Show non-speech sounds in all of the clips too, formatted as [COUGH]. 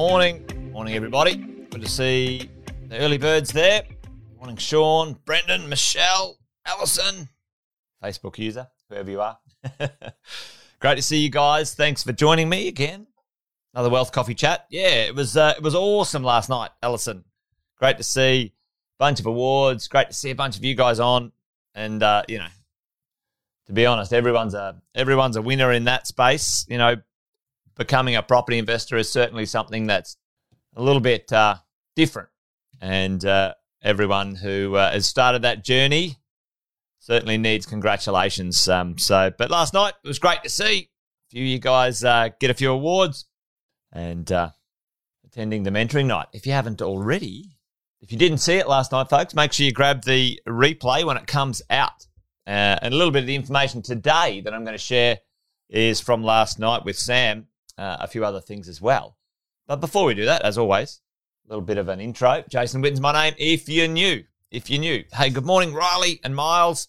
Morning. Morning, everybody. Good to see the early birds there. Morning, Sean, Brendan, Michelle, Allison, Facebook user, whoever you are. [LAUGHS] Great to see you guys. Thanks for joining me again. Another Wealth Coffee chat. Yeah, it was uh, it was awesome last night, Allison. Great to see a bunch of awards. Great to see a bunch of you guys on. And uh, you know, to be honest, everyone's a everyone's a winner in that space. You know, becoming a property investor is certainly something that's a little bit uh, different, and uh, everyone who uh, has started that journey certainly needs congratulations. Um, so, but last night it was great to see a few of you guys uh, get a few awards and uh, attending the mentoring night. If you haven't already, if you didn't see it last night, folks, make sure you grab the replay when it comes out. Uh, and a little bit of the information today that I'm going to share is from last night with Sam, uh, a few other things as well. But before we do that, as always, a little bit of an intro. Jason Witten's my name. If you're new, if you're new, hey, good morning, Riley and Miles.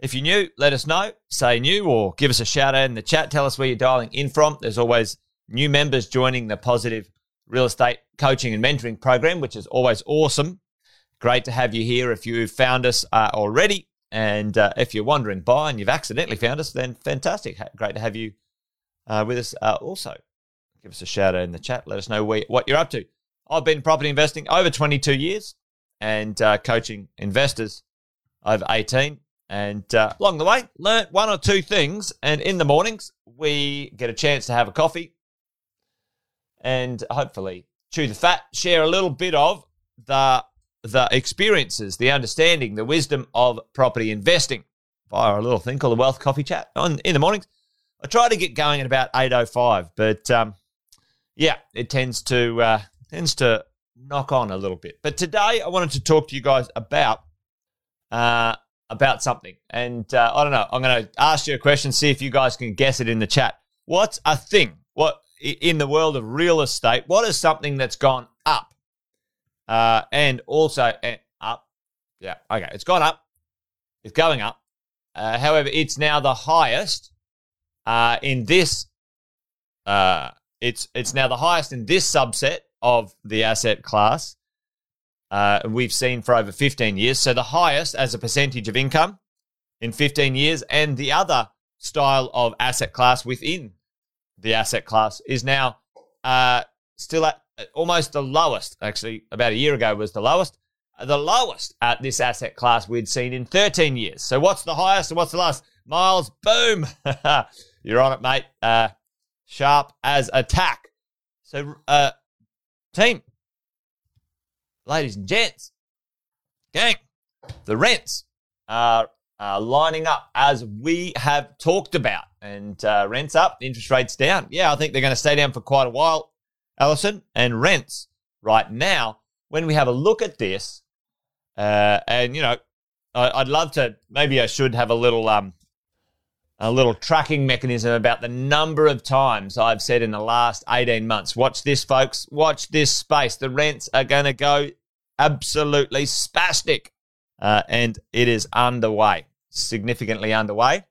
If you're new, let us know. Say new or give us a shout out in the chat. Tell us where you're dialing in from. There's always new members joining the Positive Real Estate Coaching and Mentoring Program, which is always awesome. Great to have you here if you've found us uh, already. And uh, if you're wandering by and you've accidentally found us, then fantastic. Great to have you uh, with us uh, also. Give us a shout out in the chat. Let us know where, what you're up to. I've been property investing over 22 years and uh, coaching investors over 18. And uh, along the way, learnt one or two things. And in the mornings, we get a chance to have a coffee and hopefully chew the fat, share a little bit of the the experiences, the understanding, the wisdom of property investing via a little thing called the Wealth Coffee Chat on in the mornings. I try to get going at about eight oh five, but um, yeah, it tends to uh, tends to knock on a little bit. But today, I wanted to talk to you guys about uh, about something, and uh, I don't know. I'm going to ask you a question, see if you guys can guess it in the chat. What's a thing? What in the world of real estate? What is something that's gone up? Uh, and also uh, up. Yeah, okay, it's gone up. It's going up. Uh, however, it's now the highest uh, in this. Uh, it's it's now the highest in this subset of the asset class. Uh, we've seen for over 15 years. So the highest as a percentage of income in 15 years, and the other style of asset class within the asset class is now uh, still at almost the lowest, actually, about a year ago was the lowest. Uh, the lowest at this asset class we'd seen in 13 years. So, what's the highest and what's the lowest? Miles, boom. [LAUGHS] You're on it, mate. Uh, sharp as attack. So, uh, team, ladies and gents, gang, the rents are, are lining up as we have talked about. And uh, rents up, interest rates down. Yeah, I think they're going to stay down for quite a while. Allison, and rents right now. When we have a look at this, uh, and you know, I, would love to. Maybe I should have a little um, a little tracking mechanism about the number of times I've said in the last eighteen months. Watch this, folks. Watch this space. The rents are going to go absolutely spastic, uh, and it is underway, significantly underway.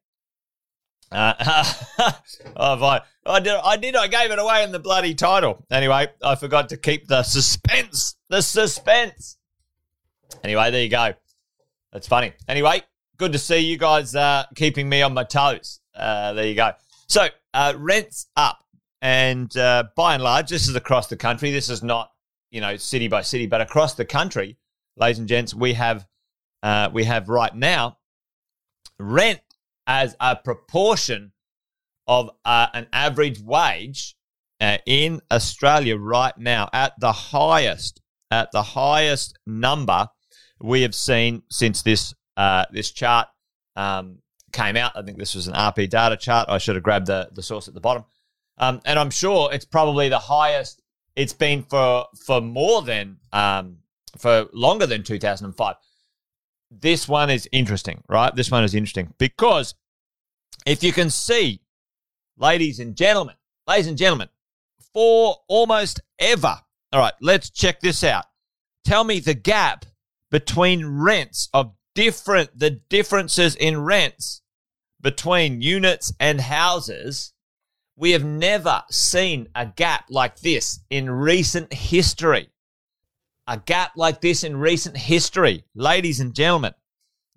Uh, [LAUGHS] oh, I did. I did. I gave it away in the bloody title. Anyway, I forgot to keep the suspense. The suspense. Anyway, there you go. That's funny. Anyway, good to see you guys uh, keeping me on my toes. Uh, there you go. So uh, rents up, and uh, by and large, this is across the country. This is not you know city by city, but across the country, ladies and gents, we have uh, we have right now rent as a proportion of uh, an average wage in Australia right now at the highest at the highest number we have seen since this uh, this chart um, came out. I think this was an RP data chart. I should have grabbed the, the source at the bottom. Um, and I'm sure it's probably the highest it's been for for more than um, for longer than 2005 this one is interesting, right? This one is interesting because if you can see, ladies and gentlemen, ladies and gentlemen, for almost ever. All right, let's check this out. Tell me the gap between rents of different, the differences in rents between units and houses We have never seen a gap like this in recent history. A gap like this in recent history. Ladies and gentlemen,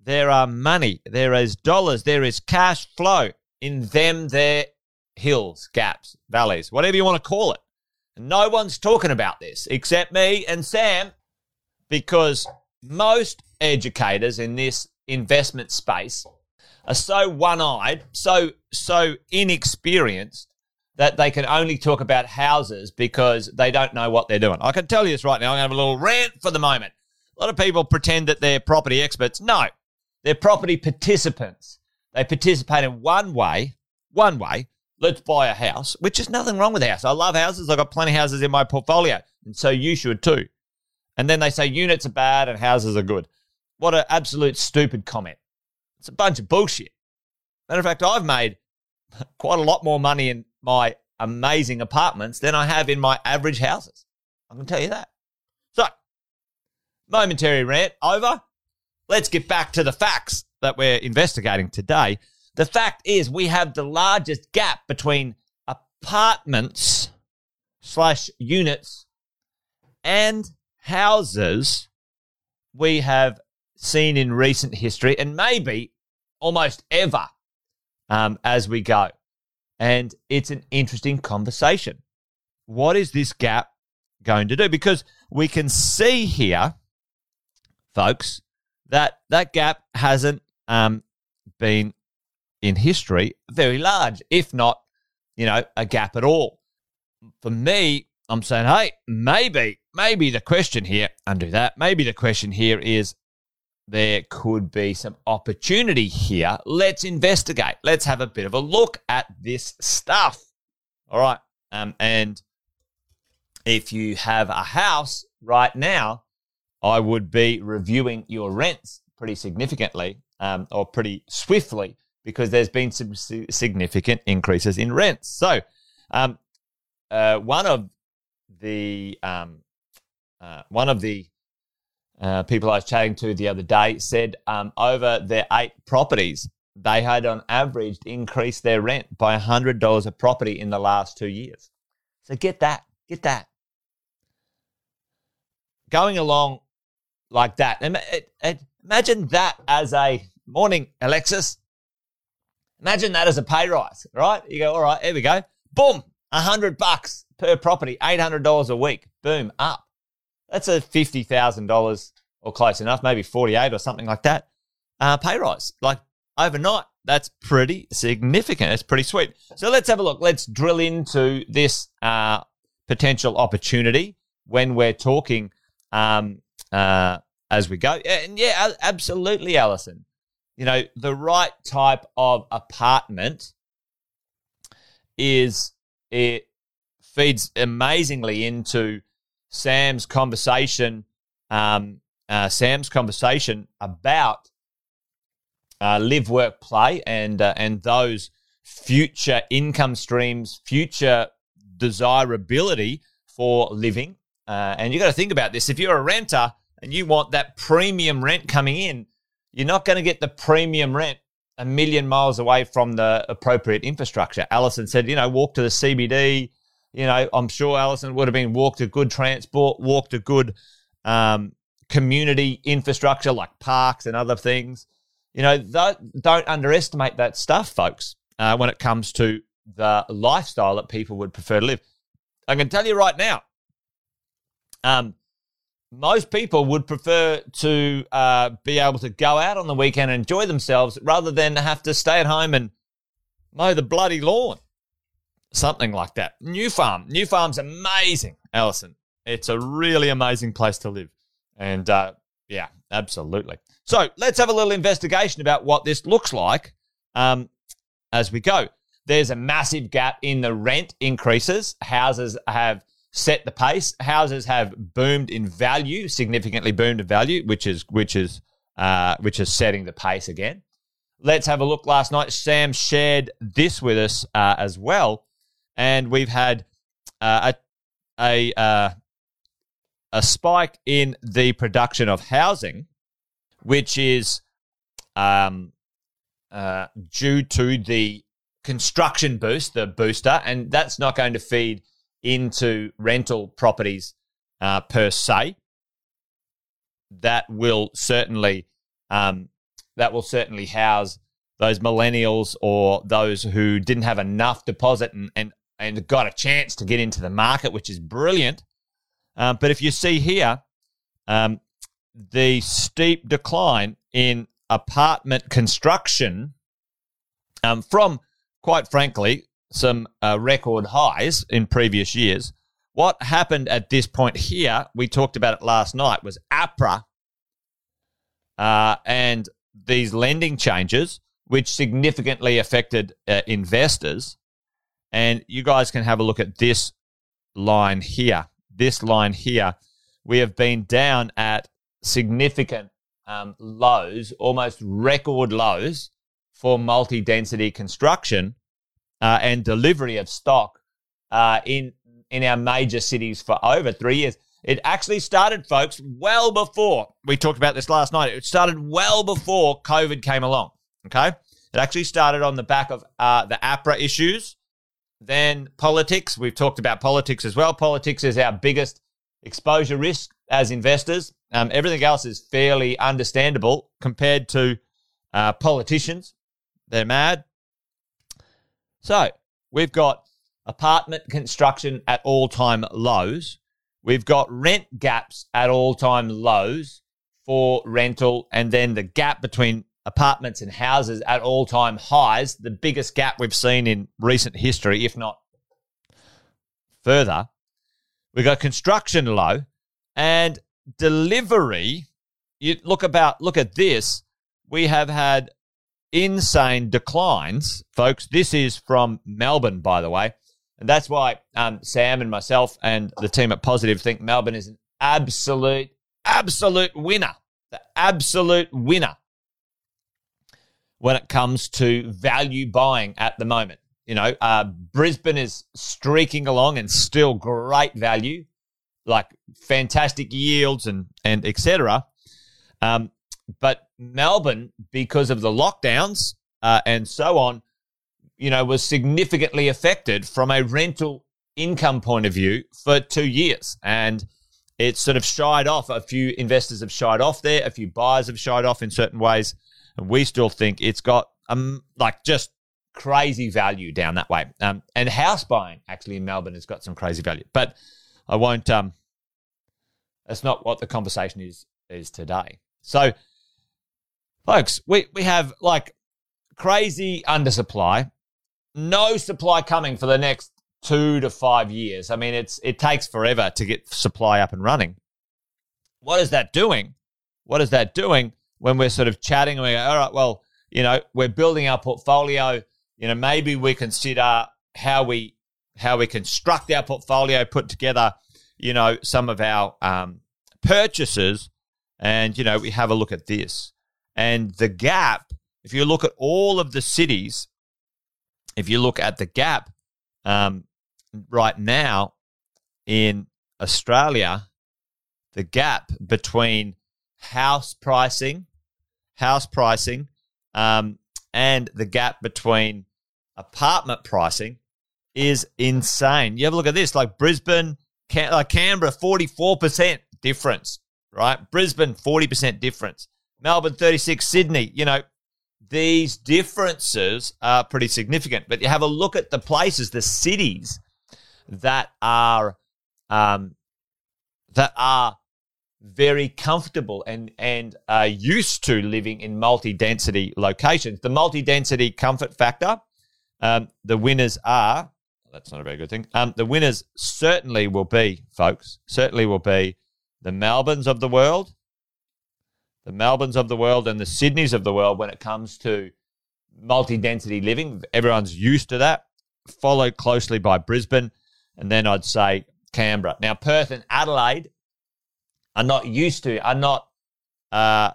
there are money, there is dollars, there is cash flow in them there hills, gaps, valleys, whatever you want to call it. No one's talking about this except me and Sam because most educators in this investment space are so one-eyed, so so inexperienced that they can only talk about houses because they don't know what they're doing. I can tell you this right now. I'm going to have a little rant for the moment. A lot of people pretend that they're property experts. No, they're property participants. They participate in one way, one way. Let's buy a house, which is nothing wrong with a house. I love houses. I've got plenty of houses in my portfolio, and so you should too. And then they say units are bad and houses are good. What an absolute stupid comment. It's a bunch of bullshit. Matter of fact, I've made [LAUGHS] quite a lot more money in my amazing apartments than I have in my average houses. I can tell you that. So, momentary rant over. Let's get back to the facts that we're investigating today. The fact is, we have the largest gap between apartments slash units and houses we have seen in recent history and maybe almost ever um, as we go. And it's an interesting conversation. What is this gap going to do? Because we can see here, folks, that that gap hasn't um, been in history very large, if not, you know, a gap at all. For me, I'm saying, hey, maybe, maybe the question here, undo that, maybe the question here is there could be some opportunity here. Let's investigate. Let's have a bit of a look at this stuff. All right. Um, and if you have a house right now, I would be reviewing your rents pretty significantly um, or pretty swiftly because there's been some significant increases in rents. So, um, uh, one of the um, uh, one of the uh, people I was chatting to the other day said um, over their eight properties, they had on average increased their rent by $100 a property in the last two years. So get that, get that. Going along like that. Imagine that as a morning, Alexis. Imagine that as a pay rise, right? You go, all right, here we go. Boom, a hundred bucks per property, eight hundred dollars a week. Boom, up. That's a fifty thousand dollars or close enough, maybe forty-eight or something like that. Uh, pay rise, like overnight. That's pretty significant. That's pretty sweet. So let's have a look. Let's drill into this uh, potential opportunity when we're talking um, uh, as we go. And yeah, absolutely, Alison. You know, the right type of apartment is it feeds amazingly into Sam's conversation, um, uh, Sam's conversation about uh, live, work, play, and uh, and those future income streams, future desirability for living. Uh, and you got to think about this: if you're a renter and you want that premium rent coming in, you're not going to get the premium rent a million miles away from the appropriate infrastructure. Allison said, you know, walk to the CBD. You know, I'm sure Alison would have been walked to good transport, walked to good um, community infrastructure like parks and other things. You know, don't underestimate that stuff, folks, uh, when it comes to the lifestyle that people would prefer to live. I can tell you right now, um, most people would prefer to uh, be able to go out on the weekend and enjoy themselves rather than have to stay at home and mow the bloody lawn. Something like that. New Farm. New Farm's amazing, Alison. It's a really amazing place to live. And uh, yeah, absolutely. So let's have a little investigation about what this looks like um, as we go. There's a massive gap in the rent increases. Houses have set the pace. Houses have boomed in value, significantly boomed in value, which is which is uh, which is setting the pace again. Let's have a look. Last night, Sam shared this with us uh, as well, and we've had uh, a a uh, a spike in the production of housing, which is um, uh, due to the construction boost, the booster, and that's not going to feed into rental properties uh, per se. That will certainly um, that will certainly house those millennials or those who didn't have enough deposit and and, and got a chance to get into the market, which is brilliant. Um, but if you see here, um, the steep decline in apartment construction um, from, quite frankly, some uh, record highs in previous years. What happened at this point here, we talked about it last night, was APRA uh, and these lending changes, which significantly affected uh, investors. And you guys can have a look at this line here. This line here, we have been down at significant um, lows, almost record lows for multi density construction uh, and delivery of stock uh, in, in our major cities for over three years. It actually started, folks, well before we talked about this last night. It started well before COVID came along. Okay. It actually started on the back of uh, the APRA issues, then politics. We've talked about politics as well. Politics is our biggest exposure risk as investors. Um, everything else is fairly understandable compared to uh, politicians. They're mad. So we've got apartment construction at all time lows. We've got rent gaps at all time lows for rental, and then the gap between apartments and houses at all time highs, the biggest gap we've seen in recent history, if not further. We've got construction low and delivery. You look about look at this. We have had insane declines, folks. This is from Melbourne, by the way. And that's why um, Sam and myself and the team at Positive think Melbourne is an absolute, absolute winner. The absolute winner when it comes to value buying at the moment. You know, uh, Brisbane is streaking along and still great value, like fantastic yields and and etc. Um, but Melbourne, because of the lockdowns uh, and so on, you know, was significantly affected from a rental income point of view for two years, and it's sort of shied off. A few investors have shied off there. A few buyers have shied off in certain ways, and we still think it's got um like just crazy value down that way. Um, and house buying actually in Melbourne has got some crazy value, but I won't. Um, that's not what the conversation is is today. So, folks, we we have like crazy undersupply, no supply coming for the next two to five years. I mean, it's it takes forever to get supply up and running. What is that doing? What is that doing when we're sort of chatting and we go, all right, well, you know, we're building our portfolio you know, maybe we consider how we how we construct our portfolio, put together, you know, some of our um, purchases, and you know, we have a look at this and the gap. If you look at all of the cities, if you look at the gap um, right now in Australia, the gap between house pricing, house pricing, um, and the gap between apartment pricing is insane. You have a look at this, like Brisbane, Cam- like Canberra, 44% difference, right? Brisbane, 40% difference. Melbourne, 36, Sydney, you know, these differences are pretty significant. But you have a look at the places, the cities that are um, that are very comfortable and and are used to living in multi-density locations. The multi-density comfort factor um, the winners are, that's not a very good thing. Um, the winners certainly will be, folks, certainly will be the Melbournes of the world, the Melbournes of the world, and the Sydneys of the world when it comes to multi density living. Everyone's used to that, followed closely by Brisbane, and then I'd say Canberra. Now, Perth and Adelaide are not used to, are not uh,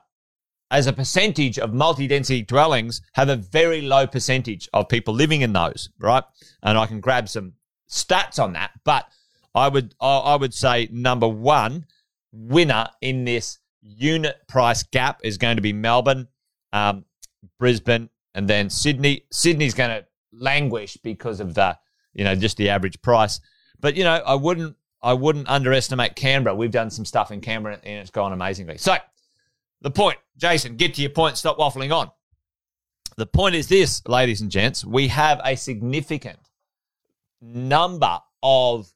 as a percentage of multi-density dwellings have a very low percentage of people living in those, right? And I can grab some stats on that, but I would I would say number one winner in this unit price gap is going to be Melbourne, um, Brisbane, and then Sydney. Sydney's going to languish because of the, you know, just the average price. But you know, I wouldn't I wouldn't underestimate Canberra. We've done some stuff in Canberra and it's gone amazingly. So the point, Jason, get to your point. Stop waffling on. The point is this, ladies and gents, we have a significant number of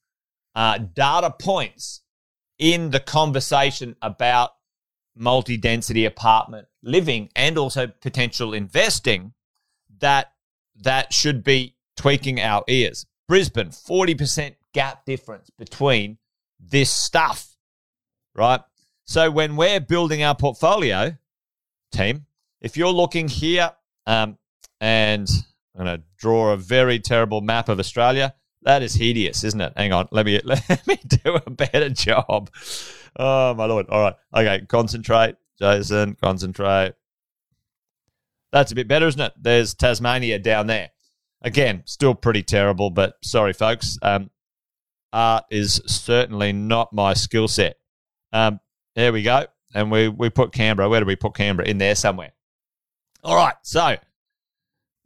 uh, data points in the conversation about multi density apartment living and also potential investing that that should be tweaking our ears. Brisbane, 40% gap difference between this stuff, right? So when we're building our portfolio, team, if you're looking here, um, and I'm going to draw a very terrible map of Australia. That is hideous, isn't it? Hang on, let me [LAUGHS] let me do a better job. Oh my lord! All right, okay, concentrate, Jason, concentrate. That's a bit better, isn't it? There's Tasmania down there. Again, still pretty terrible, but sorry, folks. Um, art is certainly not my skill set. Um, there we go. And we, we put Canberra. Where do we put Canberra? In there somewhere. All right. So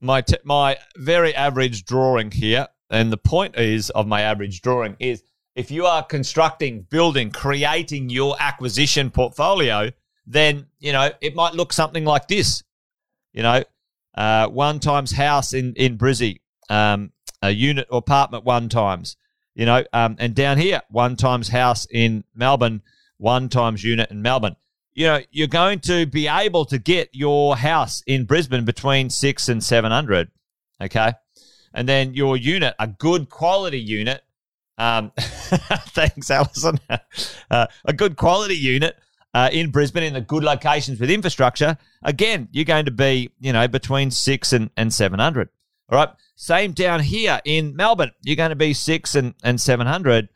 my t- my very average drawing here, and the point is of my average drawing is if you are constructing, building, creating your acquisition portfolio, then you know it might look something like this. You know, uh, one times house in in Brizzy, um, a unit or apartment one times. You know, um, and down here one times house in Melbourne, one times unit in Melbourne you know, you're going to be able to get your house in Brisbane between six and 700. Okay. And then your unit, a good quality unit. Um, [LAUGHS] thanks, Alison. [LAUGHS] Uh, a good quality unit uh, in Brisbane in the good locations with infrastructure. Again, you're going to be, you know, between six and, and 700. All right. Same down here in Melbourne. You're going to be six and, and 700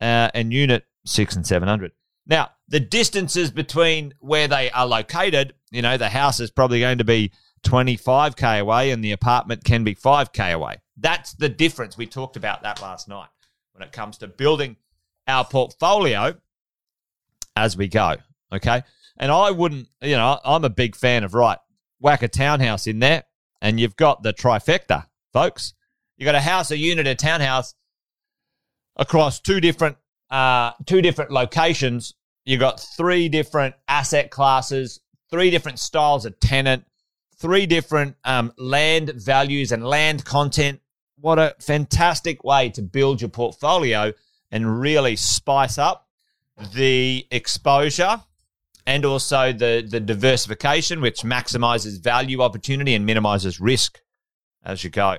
uh, and unit six and 700. Now, the distances between where they are located, you know, the house is probably going to be 25k away and the apartment can be 5k away. That's the difference. We talked about that last night when it comes to building our portfolio as we go. Okay. And I wouldn't, you know, I'm a big fan of, right, whack a townhouse in there and you've got the trifecta, folks. You've got a house, a unit, a townhouse across two different uh, two different locations. You've got three different asset classes, three different styles of tenant, three different um, land values and land content. What a fantastic way to build your portfolio and really spice up the exposure and also the, the diversification, which maximizes value opportunity and minimizes risk as you go.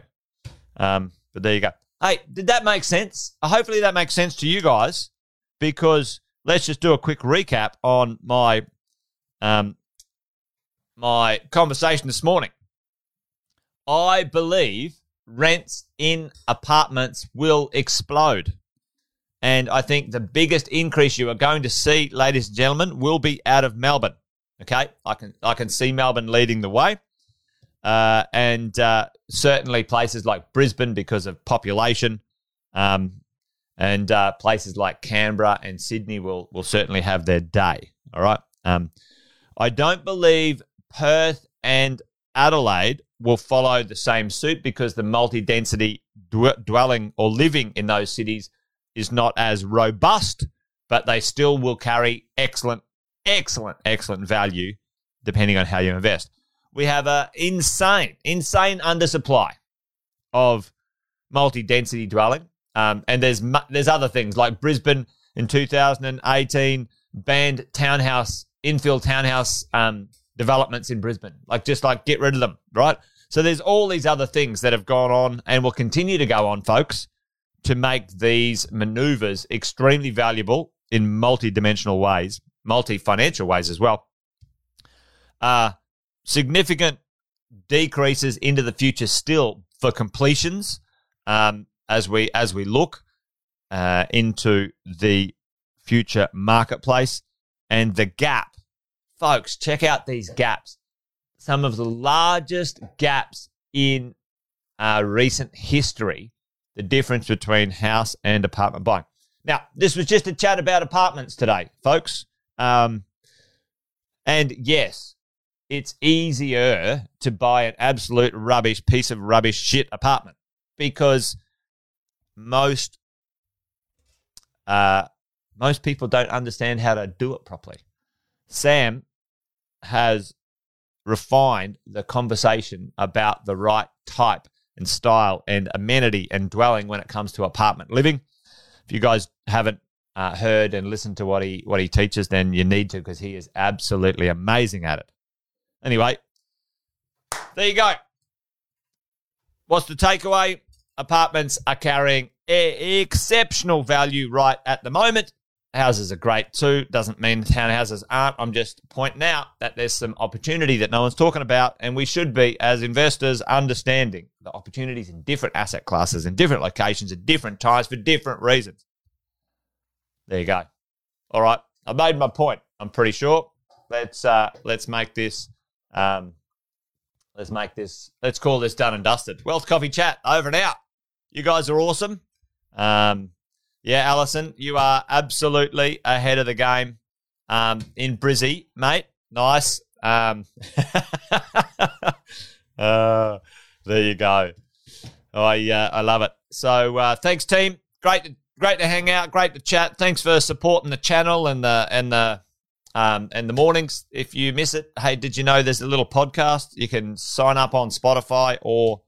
Um, but there you go. Hey, did that make sense? Hopefully that makes sense to you guys because let's just do a quick recap on my um, my conversation this morning. I believe rents in apartments will explode. And I think the biggest increase you are going to see, ladies and gentlemen, will be out of Melbourne. Okay, I can I can see Melbourne leading the way, uh, and uh, certainly places like Brisbane because of population, um, and uh, places like Canberra and Sydney will will certainly have their day. All right. Um, I don't believe Perth and Adelaide will follow the same suit because the multi-density dwelling or living in those cities is not as robust, but they still will carry excellent, excellent, excellent value depending on how you invest. We have a insane, insane undersupply of multi-density dwelling um, and there's there's other things like Brisbane in 2018 banned townhouse infill townhouse um, developments in Brisbane. Like just like get rid of them, right? So there's all these other things that have gone on and will continue to go on, folks, to make these maneuvers extremely valuable in multi-dimensional ways, multi-financial ways as well. Uh, significant decreases into the future still for completions. Um, as we as we look uh, into the future marketplace and the gap, folks. Check out these gaps. Some of the largest gaps in uh, recent history. The difference between house and apartment buying. Now, this was just a chat about apartments today, folks. Um, and yes, it's easier to buy an absolute rubbish piece of rubbish shit apartment because most uh, most people don't understand how to do it properly. Sam has refined the conversation about the right type and style and amenity and dwelling when it comes to apartment living. If you guys haven't uh, heard and listened to what he what he teaches, then you need to because he is absolutely amazing at it. Anyway, there you go. What's the takeaway? Apartments are carrying exceptional value right at the moment. Houses are great too. Doesn't mean townhouses aren't. I'm just pointing out that there's some opportunity that no one's talking about, and we should be, as investors, understanding the opportunities in different asset classes, in different locations, at different times for different reasons. There you go. All right, I made my point. I'm pretty sure. Let's uh, let's make this um, let's make this let's call this done and dusted. Wealth Coffee Chat over and out. You guys are awesome. Um, yeah, Allison, you are absolutely ahead of the game um, in Brizzy, mate. Nice. Um, [LAUGHS] uh, there you go. I uh, I love it. So uh, thanks, team. Great to great to hang out. Great to chat. Thanks for supporting the channel and the and the um, and the mornings. If you miss it, hey, did you know there's a little podcast? You can sign up on Spotify or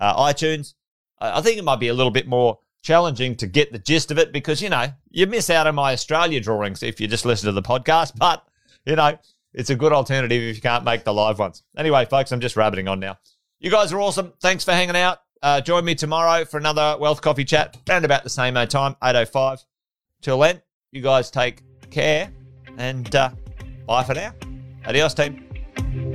uh, iTunes. I think it might be a little bit more challenging to get the gist of it because, you know, you miss out on my Australia drawings if you just listen to the podcast. But, you know, it's a good alternative if you can't make the live ones. Anyway, folks, I'm just rabbiting on now. You guys are awesome. Thanks for hanging out. Uh, join me tomorrow for another Wealth Coffee Chat, around about the same time, 8.05. Till then, you guys take care and uh, bye for now. Adios, team.